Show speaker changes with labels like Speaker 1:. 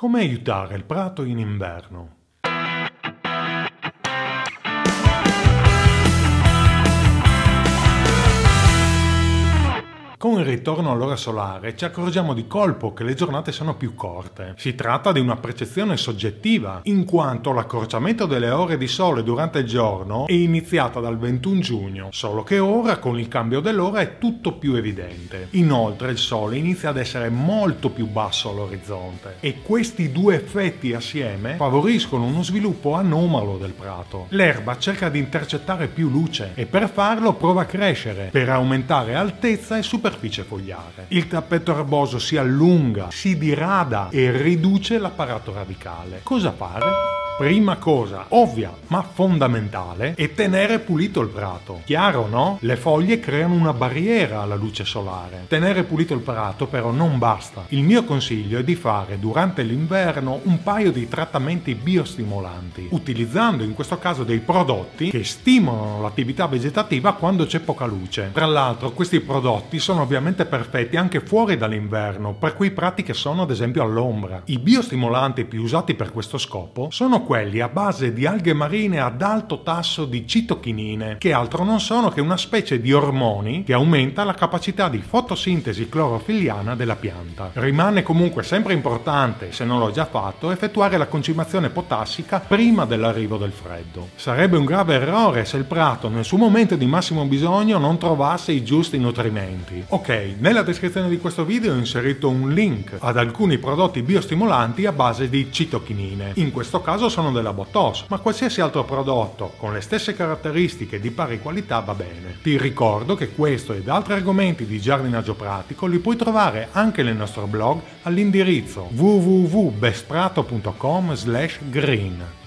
Speaker 1: Come aiutare il prato in inverno? Con il ritorno all'ora solare ci accorgiamo di colpo che le giornate sono più corte. Si tratta di una percezione soggettiva, in quanto l'accorciamento delle ore di sole durante il giorno è iniziata dal 21 giugno, solo che ora con il cambio dell'ora è tutto più evidente. Inoltre il sole inizia ad essere molto più basso all'orizzonte e questi due effetti assieme favoriscono uno sviluppo anomalo del prato. L'erba cerca di intercettare più luce e per farlo prova a crescere, per aumentare altezza e superficie superficie fogliare. Il tappeto erboso si allunga, si dirada e riduce l'apparato radicale. Cosa fare? Prima cosa, ovvia ma fondamentale, è tenere pulito il prato. Chiaro, no? Le foglie creano una barriera alla luce solare. Tenere pulito il prato però non basta. Il mio consiglio è di fare durante l'inverno un paio di trattamenti biostimolanti, utilizzando in questo caso dei prodotti che stimolano l'attività vegetativa quando c'è poca luce. Tra l'altro questi prodotti sono ovviamente perfetti anche fuori dall'inverno, per quei prati che sono ad esempio all'ombra. I biostimolanti più usati per questo scopo sono quelli a base di alghe marine ad alto tasso di citochinine, che altro non sono che una specie di ormoni che aumenta la capacità di fotosintesi clorofilliana della pianta. Rimane comunque sempre importante, se non l'ho già fatto, effettuare la concimazione potassica prima dell'arrivo del freddo. Sarebbe un grave errore se il prato nel suo momento di massimo bisogno non trovasse i giusti nutrimenti. Ok, nella descrizione di questo video ho inserito un link ad alcuni prodotti biostimolanti a base di citochinine. In questo caso sono della Botos, ma qualsiasi altro prodotto con le stesse caratteristiche di pari qualità va bene. Ti ricordo che questo ed altri argomenti di giardinaggio pratico li puoi trovare anche nel nostro blog all'indirizzo www.bestprato.com/green.